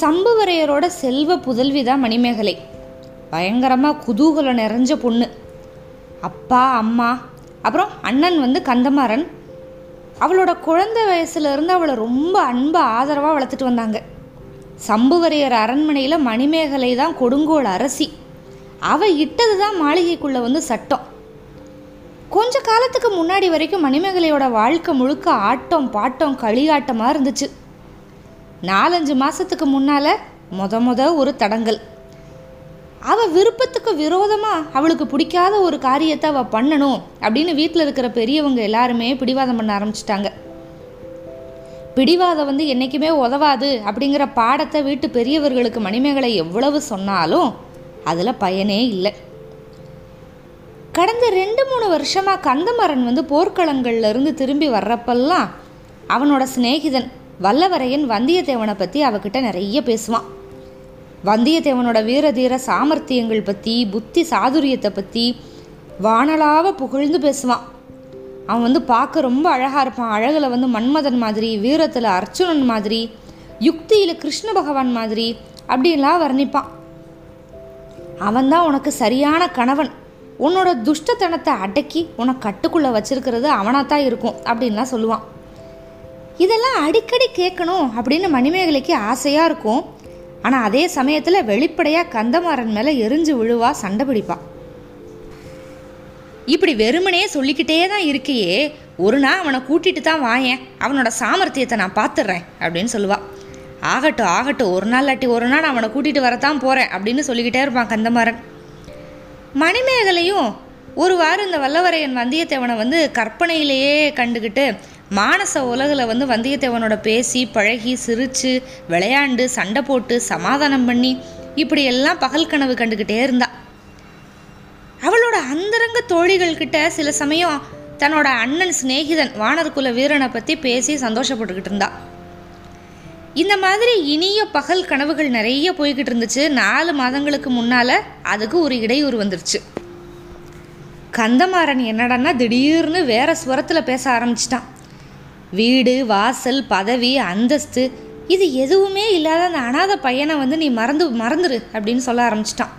சம்புவரையரோட செல்வ புதல்வி தான் மணிமேகலை. பயங்கரமாக குதூகலம் நிறைஞ்ச பொண்ணு. அப்பா அம்மா அப்புறம் அண்ணன் வந்து கந்தமாறன். அவளோட குழந்தை வயசுலேருந்து அவளை ரொம்ப அன்பு ஆதரவாக வளர்த்துட்டு வந்தாங்க. சம்புவரையர் அரண்மனையில் மணிமேகலை தான் கொடுங்கோல் அரசி. அவள் இட்டது தான் மாளிகைக்குள்ளே வந்து சட்டம். கொஞ்ச காலத்துக்கு முன்னாடி வரைக்கும் மணிமேகலையோட வாழ்க்கை முழுக்க ஆட்டம் பாட்டம் களியாட்டமாக இருந்துச்சு. நாலஞ்சு மாதத்துக்கு முன்னால் மொத மொத ஒரு தடங்கல். அவள் விருப்பத்துக்கு விரோதமாக அவளுக்கு பிடிக்காத ஒரு காரியத்தை அவள் பண்ணணும் அப்படின்னு வீட்டில் இருக்கிற பெரியவங்க எல்லாருமே பிடிவாதம் பண்ண ஆரம்பிச்சிட்டாங்க. பிடிவாதம் வந்து என்றைக்குமே உதவாது அப்படிங்கிற பாடத்தை வீட்டு பெரியவர்களுக்கு மணிமேகலை எவ்வளவு சொன்னாலும் அதில் பயனே இல்லை. கடந்த ரெண்டு மூணு வருஷமாக கந்தமரன் வந்து போர்க்களங்கள்லேருந்து திரும்பி வர்றப்பெல்லாம் அவனோட சிநேகிதன் வல்லவரையன் வந்தியத்தேவனை பற்றி அவகிட்ட நிறைய பேசுவான். வந்தியத்தேவனோட வீரதீர சாமர்த்தியங்கள் பற்றி புத்தி சாதுரியத்தை பற்றி வானலாவ புகழ்ந்து பேசுவான். அவன் வந்து பார்க்க ரொம்ப அழகாக இருப்பான். அழகில் வந்து மன்மதன் மாதிரி வீரத்தில் அர்ச்சுனன் மாதிரி யுக்தியில் கிருஷ்ண பகவான் மாதிரி அப்படின்லாம் வர்ணிப்பான். அவன்தான் உனக்கு சரியான கணவன். உன்னோட துஷ்டத்தனத்தை அடக்கி உனக்கு கட்டுக்குள்ளே வச்சிருக்கிறது அவனாக தான் இருக்கும் அப்படின்லாம் சொல்லுவான். இதெல்லாம் அடிக்கடி கேட்கணும் அப்படின்னு மணிமேகலைக்கு ஆசையாக இருக்கும். ஆனால் அதே சமயத்தில் வெளிப்படையாக கந்தமாறன் மேலே எரிஞ்சு விழுவா சண்டை பிடிப்பா. இப்படி வெறுமனே சொல்லிக்கிட்டே தான் இருக்கையே. ஒரு நாள் அவனை கூட்டிட்டு தான் வாயேன். அவனோட சாமர்த்தியத்தை நான் பார்த்துடுறேன் அப்படின்னு சொல்லுவாள் ஆகட்டும் ஆகட்டும் ஒரு நாள் இல்லாட்டி ஒரு நாள் அவனை கூட்டிகிட்டு வரத்தான் போகிறேன் அப்படின்னு சொல்லிக்கிட்டே இருப்பான் கந்தமாறன். மணிமேகலையும் ஒரு வாரம் இந்த வல்லவரையன் வந்தியத்தேவனை வந்து கற்பனையிலேயே கண்டுக்கிட்டு மானச உலகில் வந்து வந்தியத்தேவனோட பேசி பழகி சிரித்து விளையாண்டு சண்டை போட்டு சமாதானம் பண்ணி இப்படி எல்லாம் பகல் கனவு கண்டுக்கிட்டே இருந்தா. அவளோட அந்தரங்க தோழிகள்கிட்ட சில சமயம் தன்னோட அண்ணன் சிநேகிதன் வானர்குல வீரனை பற்றி பேசி சந்தோஷப்பட்டுக்கிட்டு இருந்தா. இந்த மாதிரி இனிய பகல் கனவுகள் நிறைய போய்கிட்டு இருந்துச்சு. நாலு மாதங்களுக்கு முன்னால் அதுக்கு ஒரு இடையூறு வந்துருச்சு. கந்தமாறன் என்னடான்னா திடீர்னு வேற ஸ்வரத்தில் பேச ஆரம்பிச்சிட்டான். வீடு வாசல் பதவி அந்தஸ்து இது எதுவுமே இல்லாத அந்த அனாத பையனை வந்து நீ மறந்து மறந்துரு அப்படின்னு சொல்ல ஆரம்பிச்சிட்டான்.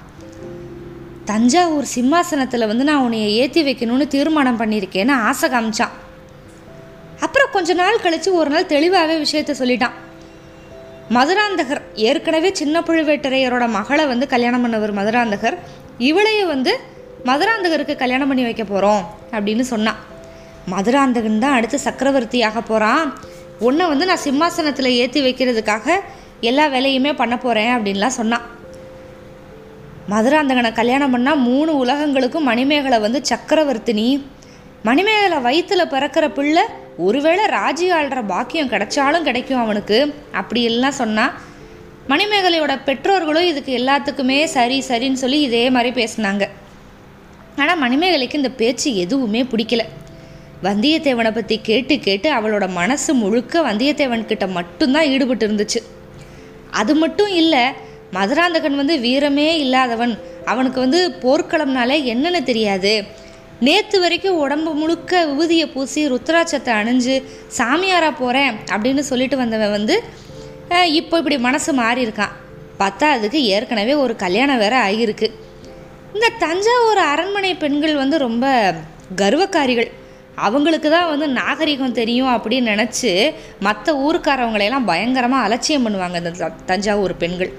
தஞ்சாவூர் சிம்மாசனத்தில் வந்து நான் உன்னையை ஏற்றி வைக்கணும்னு தீர்மானம் பண்ணியிருக்கேன்னு ஆசை காமிச்சான். அப்புறம் கொஞ்ச நாள் கழித்து ஒரு நாள் தெளிவாகவே விஷயத்த சொல்லிட்டான். மதுராந்தகர் ஏற்கனவே சின்ன புழுவேட்டரையரோட மகளை வந்து கல்யாணம் பண்ணவர் மதுராந்தகர். இவளையே வந்து மதுராந்தகருக்கு கல்யாணம் பண்ணி வைக்க போகிறோம் அப்படின்னு சொன்னான். மதுராந்தகன் தான் அடுத்து சக்கரவர்த்தி ஆக போகிறான் உன்னை வந்து நான் சிம்மாசனத்தில் ஏற்றி வைக்கிறதுக்காக எல்லா வேலையுமே பண்ண போகிறேன் அப்படின்லாம் சொன்னான். மதுராந்தகனை கல்யாணம் பண்ணால் மூணு உலகங்களுக்கும் மணிமேகலை வந்து சக்கரவர்த்தினி. மணிமேகலை வயிற்றில் பிறக்கிற பிள்ளை ஒருவேளை ராஜி ஆள்ற பாக்கியம் கிடைச்சாலும் கிடைக்கும் அவனுக்கு அப்படி எல்லாம் சொன்னால் மணிமேகலையோட பெற்றோர்களும் இதுக்கு எல்லாத்துக்குமே சரி சரின்னு சொல்லி இதே மாதிரி பேசினாங்க. ஆனால் மணிமேகலைக்கு இந்த பேச்சு எதுவுமே பிடிக்கல. வந்தியத்தேவனை பற்றி கேட்டு கேட்டு அவளோட மனசு முழுக்க வந்தியத்தேவன் கிட்ட மட்டும்தான் ஈடுபட்டு இருந்துச்சு. அது மட்டும் இல்லை மதுராந்தகன் வந்து வீரமே இல்லாதவன். அவனுக்கு வந்து போர்க்களம்னாலே என்னென்னு தெரியாது. நேற்று வரைக்கும் உடம்பு முழுக்க விபூதியை பூசி ருத்ராட்சத்தை அணிஞ்சு சாமியாராக போகிறேன் அப்படின்னு சொல்லிட்டு வந்தவன் வந்து இப்போ இப்படி மனசு மாறி இருக்கான் பார்த்தா அதுக்கு ஏற்கனவே ஒரு கல்யாணம் வேற ஆகியிருக்கு. இந்த தஞ்சாவூர் அரண்மனை பெண்கள் வந்து ரொம்ப கர்வக்காரிகள். அவங்களுக்கு தான் வந்து நாகரிகம் தெரியும் அப்படின்னு நினச்சி மற்ற ஊருக்காரவங்களையெல்லாம் பயங்கரமாக அலட்சியம் பண்ணுவாங்க இந்த தஞ்சாவூர் பெண்கள்.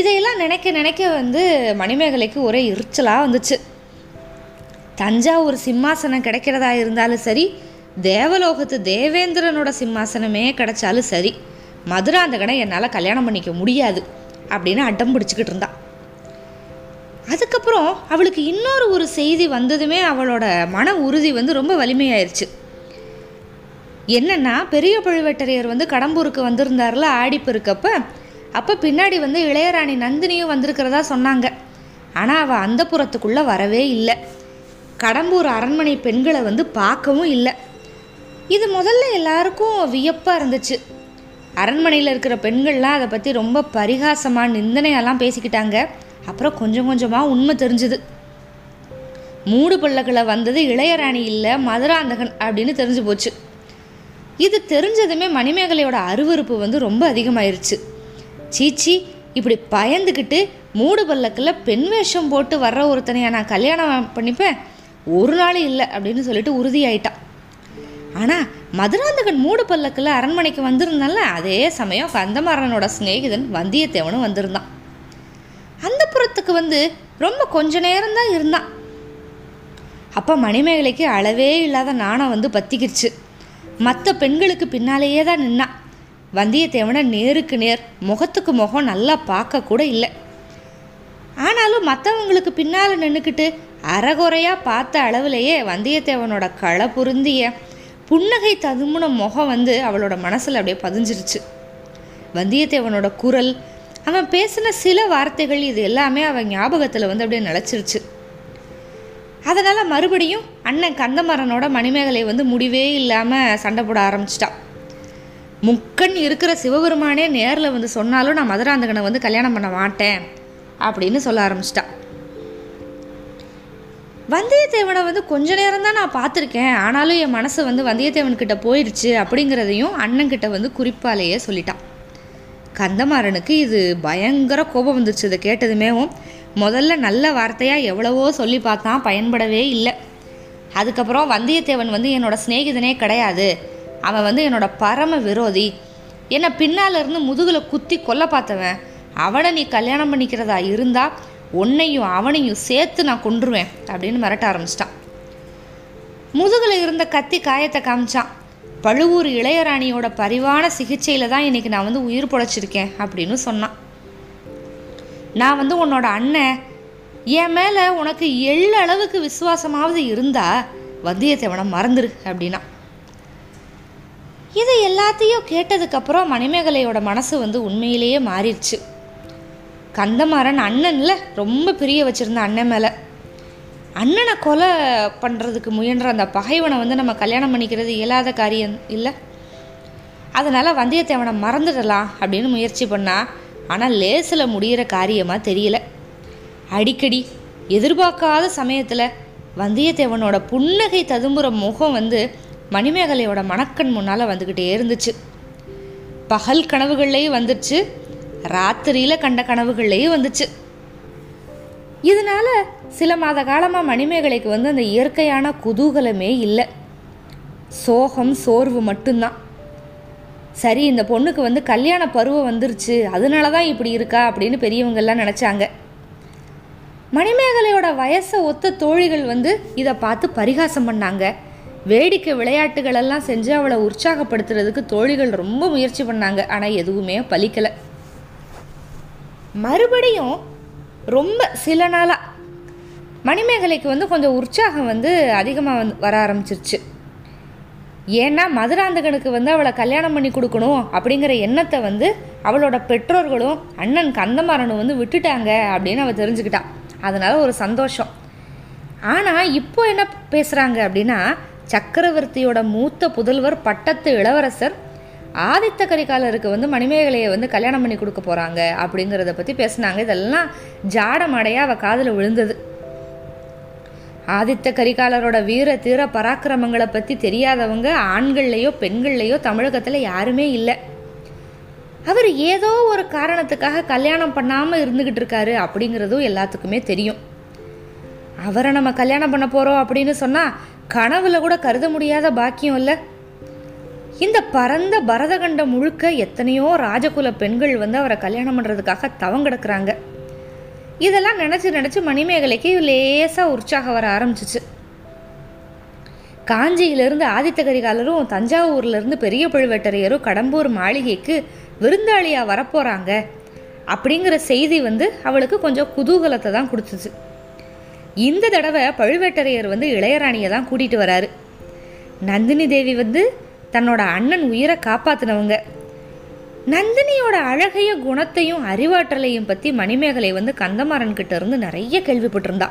இதையெல்லாம் நினைக்க நினைக்க வந்து மணிமேகலைக்கு ஒரே எரிச்சலாக வந்துச்சு. தஞ்சாவூர் சிம்மாசனம் கிடைக்கிறதா இருந்தாலும் சரி தேவலோகத்து தேவேந்திரனோட சிம்மாசனமே கிடைச்சாலும் சரி மதுராந்தகனை என்னால் கல்யாணம் பண்ணிக்க முடியாது அப்படின்னு அட்டம் பிடிச்சிக்கிட்டு இருந்தான். அதுக்கப்புறம் அவளுக்கு இன்னொரு ஒரு செய்தி வந்ததுமே அவளோட மன உறுதி வந்து ரொம்ப வலிமையாயிருச்சு. என்னன்னா பெரிய பழுவேட்டரையர் வந்து கடம்பூருக்கு வந்திருந்தார்ல ஆடிப்பெருக்கப்ப? அப்போ பின்னாடி வந்து இளையராணி நந்தினியும் வந்திருக்கிறதா சொன்னாங்க. ஆனால் அவள் அந்த புறத்துக்குள்ளே வரவே இல்லை. கடம்பூர் அரண்மனை பெண்களை வந்து பார்க்கவும் இல்லை. இது முதல்ல எல்லாருக்கும் வியப்பாக இருந்துச்சு. அரண்மனையில் இருக்கிற பெண்கள்லாம் அதை பற்றி ரொம்ப பரிகாசமாக நிந்தனையெல்லாம் பேசிக்கிட்டாங்க. அப்புறம் கொஞ்சம் கொஞ்சமாக உண்மை தெரிஞ்சுது. மூடு பல்லக்கில் வந்தது இளையராணி இல்லை மதுராந்தகன் அப்படின்னு தெரிஞ்சு போச்சு. இது தெரிஞ்சதுமே மணிமேகலையோட அருவருப்பு வந்து ரொம்ப அதிகமாயிருச்சு. சீச்சி இப்படி பயந்துக்கிட்டு மூடு பல்லக்கில் பெண் வேஷம் போட்டு வர்ற ஒருத்தனையா நான் கல்யாணம் பண்ணிப்பேன்? ஒரு நாள் இல்லை அப்படின்னு சொல்லிட்டு உறுதியாயிட்டான் ஆனால் மதுராந்தகன் மூடு பல்லக்கில் அரண்மனைக்கு வந்திருந்தால அதே சமயம் கந்தமாறனோட சிநேகிதன் வந்தியத்தேவனும் வந்திருந்தான். அந்த வந்து ரொம்ப கொஞ்ச நேரம்தான் இருந்தான். அப்போ மணிமேகலைக்கு அளவே இல்லாத நாணம் வந்து பத்திக்கிடுச்சு. மற்ற பெண்களுக்கு பின்னாலேயே தான் நின்னான். வந்தியத்தேவனை நேருக்கு நேர் முகத்துக்கு முகம் நல்லா பார்க்க கூட இல்லை. ஆனாலும் மற்றவங்களுக்கு பின்னால் நின்றுக்கிட்டு அறகுறையாக பார்த்த அளவுலேயே வந்தியத்தேவனோட களை பொருந்திய புன்னகை ததுமுன முகம் வந்து அவளோட மனசில் அப்படியே பதிஞ்சிருச்சு. வந்தியத்தேவனோட குரல் அவன் பேசின சில வார்த்தைகள் இது எல்லாமே அவன் ஞாபகத்தில் வந்து அப்படியே நிலச்சிருச்சு. அதனால் மறுபடியும் அண்ணன் கந்தமரனோட மணிமேகலை வந்து முடிவே இல்லாமல் சண்டை போட ஆரம்பிச்சிட்டான். முக்கன் இருக்கிற சிவபெருமானே நேரில் வந்து சொன்னாலும் நான் மதுராந்தகனை வந்து கல்யாணம் பண்ண மாட்டேன் அப்படின்னு சொல்ல ஆரம்பிச்சிட்டான். வந்தியத்தேவனை வந்து கொஞ்ச நேரம் தான் நான் பார்த்துருக்கேன். ஆனாலும் என் மனசு வந்து வந்தியத்தேவன்கிட்ட போயிடுச்சு அப்படிங்கிறதையும் அண்ணன்கிட்ட வந்து குறிப்பாலேயே சொல்லிட்டான். கந்தமாறனுக்கு இது பயங்கர கோபம் வந்துச்சு இதை கேட்டதுமேவும் முதல்ல நல்ல வார்த்தையாக எவ்வளவோ சொல்லி பார்த்தான் பயன்படவே இல்லை. அதுக்கப்புறம் வந்தியத்தேவன் வந்து என்னோட சிநேகிதனே கிடையாது. அவன் வந்து என்னோட பரம விரோதி. என்னை பின்னால் இருந்து முதுகில் குத்தி கொல்ல பார்த்தவன். அவனை நீ கல்யாணம் பண்ணிக்கிறதா இருந்தால் உன்னையும் அவனையும் சேர்த்து நான் கொன்றுவேன் அப்படின்னு மிரட்ட ஆரம்பிச்சிட்டான். முதுகில் இருந்த கத்தி காயத்தை காமிச்சான். பழுவூர் இளையராணியோட பரிவான சிகிச்சையில் தான் இன்னைக்கு நான் வந்து உயிர் பொழைச்சிருக்கேன் அப்படின்னு சொன்னான். நான் வந்து உன்னோட அண்ணன் என் மேலே உனக்கு எள்ளளவுக்கு விசுவாசமாவது இருந்தா வந்தியத்தேவனை மறந்துரு அப்படின்னா. இது எல்லாத்தையும் கேட்டதுக்கப்புறம் மணிமேகலையோட மனசு வந்து உண்மையிலேயே மாறிடுச்சு. கந்தமாறன் அண்ணன்ல ரொம்ப பிரிய வச்சுருந்த அண்ணன் மேலே. அண்ணனை கொலை பண்ணுறதுக்கு முயன்ற அந்த பகைவனை வந்து நம்ம கல்யாணம் பண்ணிக்கிறது இயலாத காரியம் இல்லை. அதனால் வந்தியத்தேவனை மறந்துடலாம் அப்படின்னு முயற்சி பண்ணா ஆனால் லேசில் முடிகிற காரியமாக தெரியல. அடிக்கடி எதிர்பார்க்காத சமயத்தில் வந்தியத்தேவனோட புன்னகை ததும்புற முகம் வந்து மணிமேகலையோட மணக்கண் முன்னால் வந்துக்கிட்டே இருந்துச்சு. பகல் கனவுகள்லேயும் வந்துடுச்சு ராத்திரியில் கண்ட கனவுகள்லேயும் வந்துச்சு. இதனால சில மாத காலமாக மணிமேகலைக்கு வந்து அந்த இயற்கையான குதூகலமே இல்லை. சோகம் சோர்வு மட்டும்தான். சரி இந்த பொண்ணுக்கு வந்து கல்யாண பருவம் வந்துருச்சு. அதனால தான் இப்படி இருக்கா அப்படின்னு பெரியவங்கெல்லாம் நினச்சாங்க. மணிமேகலையோட வயசை ஒத்த தோழிகள் வந்து இதை பார்த்து பரிகாசம் பண்ணாங்க. வேடிக்கை விளையாட்டுகளெல்லாம் செஞ்சு அவளை உற்சாகப்படுத்துறதுக்கு தோழிகள் ரொம்ப முயற்சி பண்ணாங்க. ஆனால் எதுவுமே பலிக்கலை. மறுபடியும் ரொம்ப சில நாளாக மணிமேகலைக்கு வந்து கொஞ்சம் உற்சாகம் வந்து அதிகமாக வந்து வர ஆரம்பிச்சிருச்சு. ஏன்னா மதுராந்தகனுக்கு வந்து அவளை கல்யாணம் பண்ணி கொடுக்கணும் அப்படிங்கிற எண்ணத்தை வந்து அவளோட பெற்றோர்களும் அண்ணன் கந்தமாறனும் வந்து விட்டுட்டாங்க அப்படின்னு அவள் தெரிஞ்சுக்கிட்டான் அதனால் ஒரு சந்தோஷம். ஆனால் இப்போ என்ன பேசுகிறாங்க அப்படின்னா சக்கரவர்த்தியோட மூத்த புதல்வர் பட்டத்து இளவரசர் ஆதித்த கரிகாலருக்கு வந்து மணிமேகலையை வந்து கல்யாணம் பண்ணி கொடுக்க போகிறாங்க அப்படிங்கிறத பற்றி பேசுனாங்க. இதெல்லாம் ஜாடமடையாக அவள் காதில் விழுந்தது. ஆதித்த கரிகாலரோட வீர தீர பராக்கிரமங்களை பற்றி தெரியாதவங்க ஆண்கள்லையோ பெண்கள்லையோ தமிழகத்தில் யாருமே இல்லை. அவர் ஏதோ ஒரு காரணத்துக்காக கல்யாணம் பண்ணாமல் இருந்துக்கிட்டு இருக்காரு அப்படிங்கிறதும் எல்லாத்துக்குமே தெரியும். அவரை நம்ம கல்யாணம் பண்ண போகிறோம் அப்படின்னு சொன்னால் கனவுல கூட கருத முடியாத பாக்கியம் இல்லை. இந்த பரந்த பரதகண்டம் முழுக்க எத்தனையோ ராஜகுல பெண்கள் வந்து அவரை கல்யாணம் பண்ணுறதுக்காக தவங்கிடக்குறாங்க இதெல்லாம் நினச்சி நினச்சி மணிமேகலைக்கு லேசாக உற்சாகம் வர ஆரம்பிச்சிச்சு. காஞ்சியிலிருந்து ஆதித்த கரிகாலரும் தஞ்சாவூர்லேருந்து பெரிய பழுவேட்டரையரும் கடம்பூர் மாளிகைக்கு விருந்தாளியாக வரப்போகிறாங்க அப்படிங்கிற செய்தி வந்து அவளுக்கு கொஞ்சம் குதூகலத்தை தான் கொடுத்துச்சு. இந்த தடவை பழுவேட்டரையர் வந்து இளையராணியை தான் கூட்டிகிட்டு வராரு. நந்தினி தேவி வந்து தன்னோட அண்ணன் உயிரை காப்பாற்றினவங்க நந்தினியோட அழகைய குணத்தையும் அறிவாற்றலையும் பற்றி மணிமேகலை வந்து கந்தமாறன் கிட்ட இருந்து நிறைய கேள்விப்பட்டிருந்தா.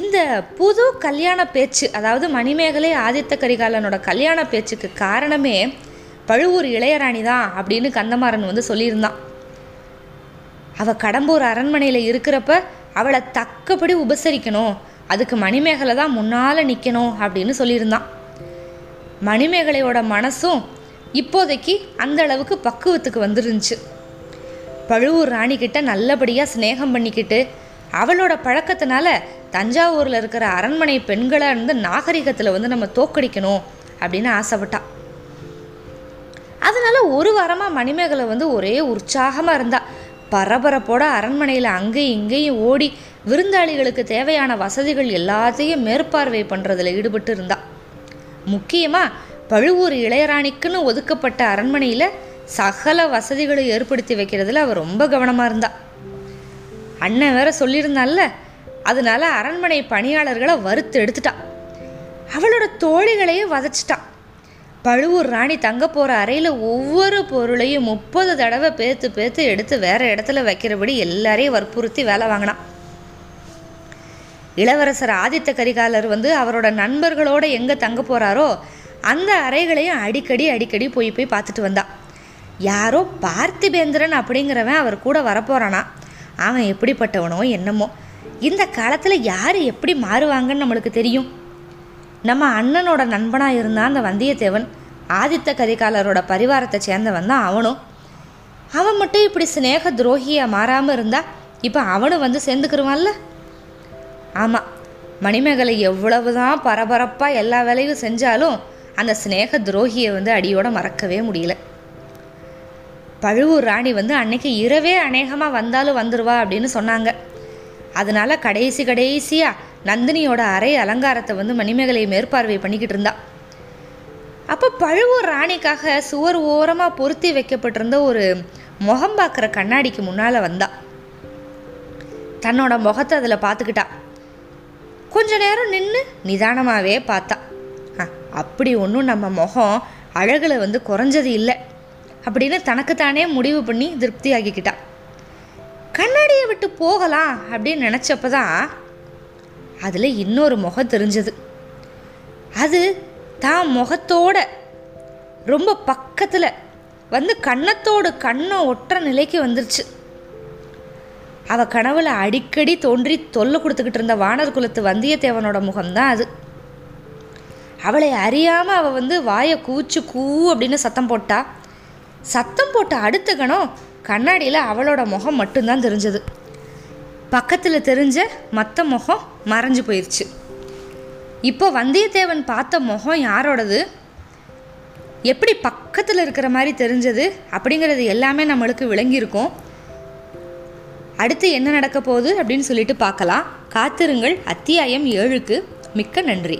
இந்த புது கல்யாண பேச்சு அதாவது மணிமேகலை ஆதித்த கரிகாலனோட கல்யாண பேச்சுக்கு காரணமே பழுவூர் இளையராணி தான் அப்படின்னு கந்தமாறன் வந்து சொல்லியிருந்தான் அவ கடம்பூர் அரண்மனையில் இருக்கிறப்ப அவளை தக்கபடி உபசரிக்கணும். அதுக்கு மணிமேகலை தான் முன்னால் நிற்கணும் அப்படின்னு சொல்லியிருந்தான் மணிமேகலையோட மனசும் இப்போதைக்கு அந்த அளவுக்கு பக்குவத்துக்கு வந்துருந்துச்சு. பழுவூர் ராணி கிட்ட நல்லபடியாக சிநேகம் பண்ணிக்கிட்டு அவளோட பழக்கத்தினால தஞ்சாவூரில் இருக்கிற அரண்மனை பெண்களை இருந்து நாகரிகத்தில் வந்து நம்ம தோக்கடிக்கணும் அப்படின்னு ஆசைப்பட்டா. அதனால ஒரு வாரமாக மணிமேகலை வந்து ஒரே உற்சாகமாக இருந்தா. பரபரப்போட அரண்மனையில் அங்கேயும் இங்கேயும் ஓடி விருந்தாளிகளுக்கு தேவையான வசதிகள் எல்லாத்தையும் மேற்பார்வை பண்ணுறதுல ஈடுபட்டு இருந்தாள் முக்கியமாக பழுவூர் இளையராணிக்குன்னு ஒதுக்கப்பட்ட அரண்மனையில் சகல வசதிகளை ஏற்படுத்தி வைக்கிறதுல அவள் ரொம்ப கவனமாக இருந்தா. அண்ணன் வேற சொல்லியிருந்தால அதனால அரண்மனை பணியாளர்களை வறுத்து எடுத்துட்டா. அவளோட தோழிகளையே வதச்சிட்டா. பழுவூர் ராணி தங்க போகிற அறையில் ஒவ்வொரு பொருளையும் முப்பது தடவை பேத்து பேத்து எடுத்து வேற இடத்துல வைக்கிறபடி எல்லாரையும் வற்புறுத்தி வேலை வாங்கினான் இளவரசர் ஆதித்த கரிகாலர் வந்து அவரோட நண்பர்களோட எங்கே தங்க போகிறாரோ அந்த அறைகளையும் அடிக்கடி அடிக்கடி போய் போய் பார்த்துட்டு வந்தா. யாரோ பார்த்திபேந்திரன் அப்படிங்கிறவன் அவர் கூட வரப்போகிறானா அவன் எப்படிப்பட்டவனோ என்னமோ. இந்த காலத்தில் யார் எப்படி மாறுவாங்கன்னு நம்மளுக்கு தெரியும். நம்ம அண்ணனோட நண்பனாக இருந்தான் அந்த வந்தியத்தேவன் ஆதித்த கரிகாலரோட பரிவாரத்தை சேர்ந்தவன் தான் அவனும். அவன் மட்டும் இப்படி சிநேக துரோகியாக மாறாமல் இருந்தா இப்போ அவனும் வந்து சேர்ந்துக்கிருவான்ல? ஆமாம் மணிமேகலை எவ்வளவுதான் பரபரப்பாக எல்லா வேலையும் செஞ்சாலும் அந்த சிநேக துரோகியை வந்து அடியோட மறக்கவே முடியல. பழுவூர் ராணி வந்து அன்னைக்கு இரவே அநேகமாக வந்தாலும் வந்துருவா அப்படின்னு சொன்னாங்க. அதனால கடைசி கடைசியாக நந்தினியோட அறை அலங்காரத்தை வந்து மணிமேகலை மேற்பார்வை பண்ணிக்கிட்டு இருந்தா. அப்போ பழுவூர் ராணிக்காக சுவர் ஓரமாக பொருத்தி வைக்கப்பட்டிருந்த ஒரு முகம் பார்க்குற கண்ணாடிக்கு முன்னால் வந்தா. தன்னோட முகத்தை அதில் பார்த்துக்கிட்டா கொஞ்ச நேரம் நின்று நிதானமாகவே பார்த்தா. ஆ, அப்படி ஒன்றும் நம்ம முகம் அழகில் வந்து குறைஞ்சது இல்லை. அப்படின்னு தனக்குத்தானே முடிவு பண்ணி திருப்தி ஆகிக்கிட்டா கண்ணாடியை விட்டு போகலாம் அப்படின்னு நினச்சப்ப தான் அதில் இன்னொரு முகம் தெரிஞ்சது. அது தான் முகத்தோட ரொம்ப பக்கத்தில் வந்து கன்னத்தோடு கண்ணை ஒட்டுற நிலைக்கு வந்துருச்சு. அவள் கனவுல அடிக்கடி தோன்றி தொல்லை கொடுத்துக்கிட்டு இருந்த வானர் குலத்து வந்தியத்தேவனோட முகம்தான் அது. அவளை அறியாமல் அவள் வந்து வாயை கூச்சு கூ அப்படின்னு சத்தம் போட்டா. சத்தம் போட்ட அடுத்த கணம் கண்ணாடியில் அவளோட முகம் மட்டும்தான் தெரிஞ்சது. பக்கத்தில் தெரிஞ்ச மற்ற முகம் மறைஞ்சு போயிடுச்சு இப்போ வந்தியத்தேவன் பார்த்த முகம் யாரோடது? எப்படி பக்கத்தில் இருக்கிற மாதிரி தெரிஞ்சது அப்படிங்கிறது எல்லாமே நம்மளுக்கு விளங்கியிருக்கும். அடுத்து என்ன நடக்க போகுது அப்படின்னு சொல்லிட்டு பார்க்கலாம். காத்திருங்கள். அத்தியாயம் ஏழுக்கு மிக்க நன்றி.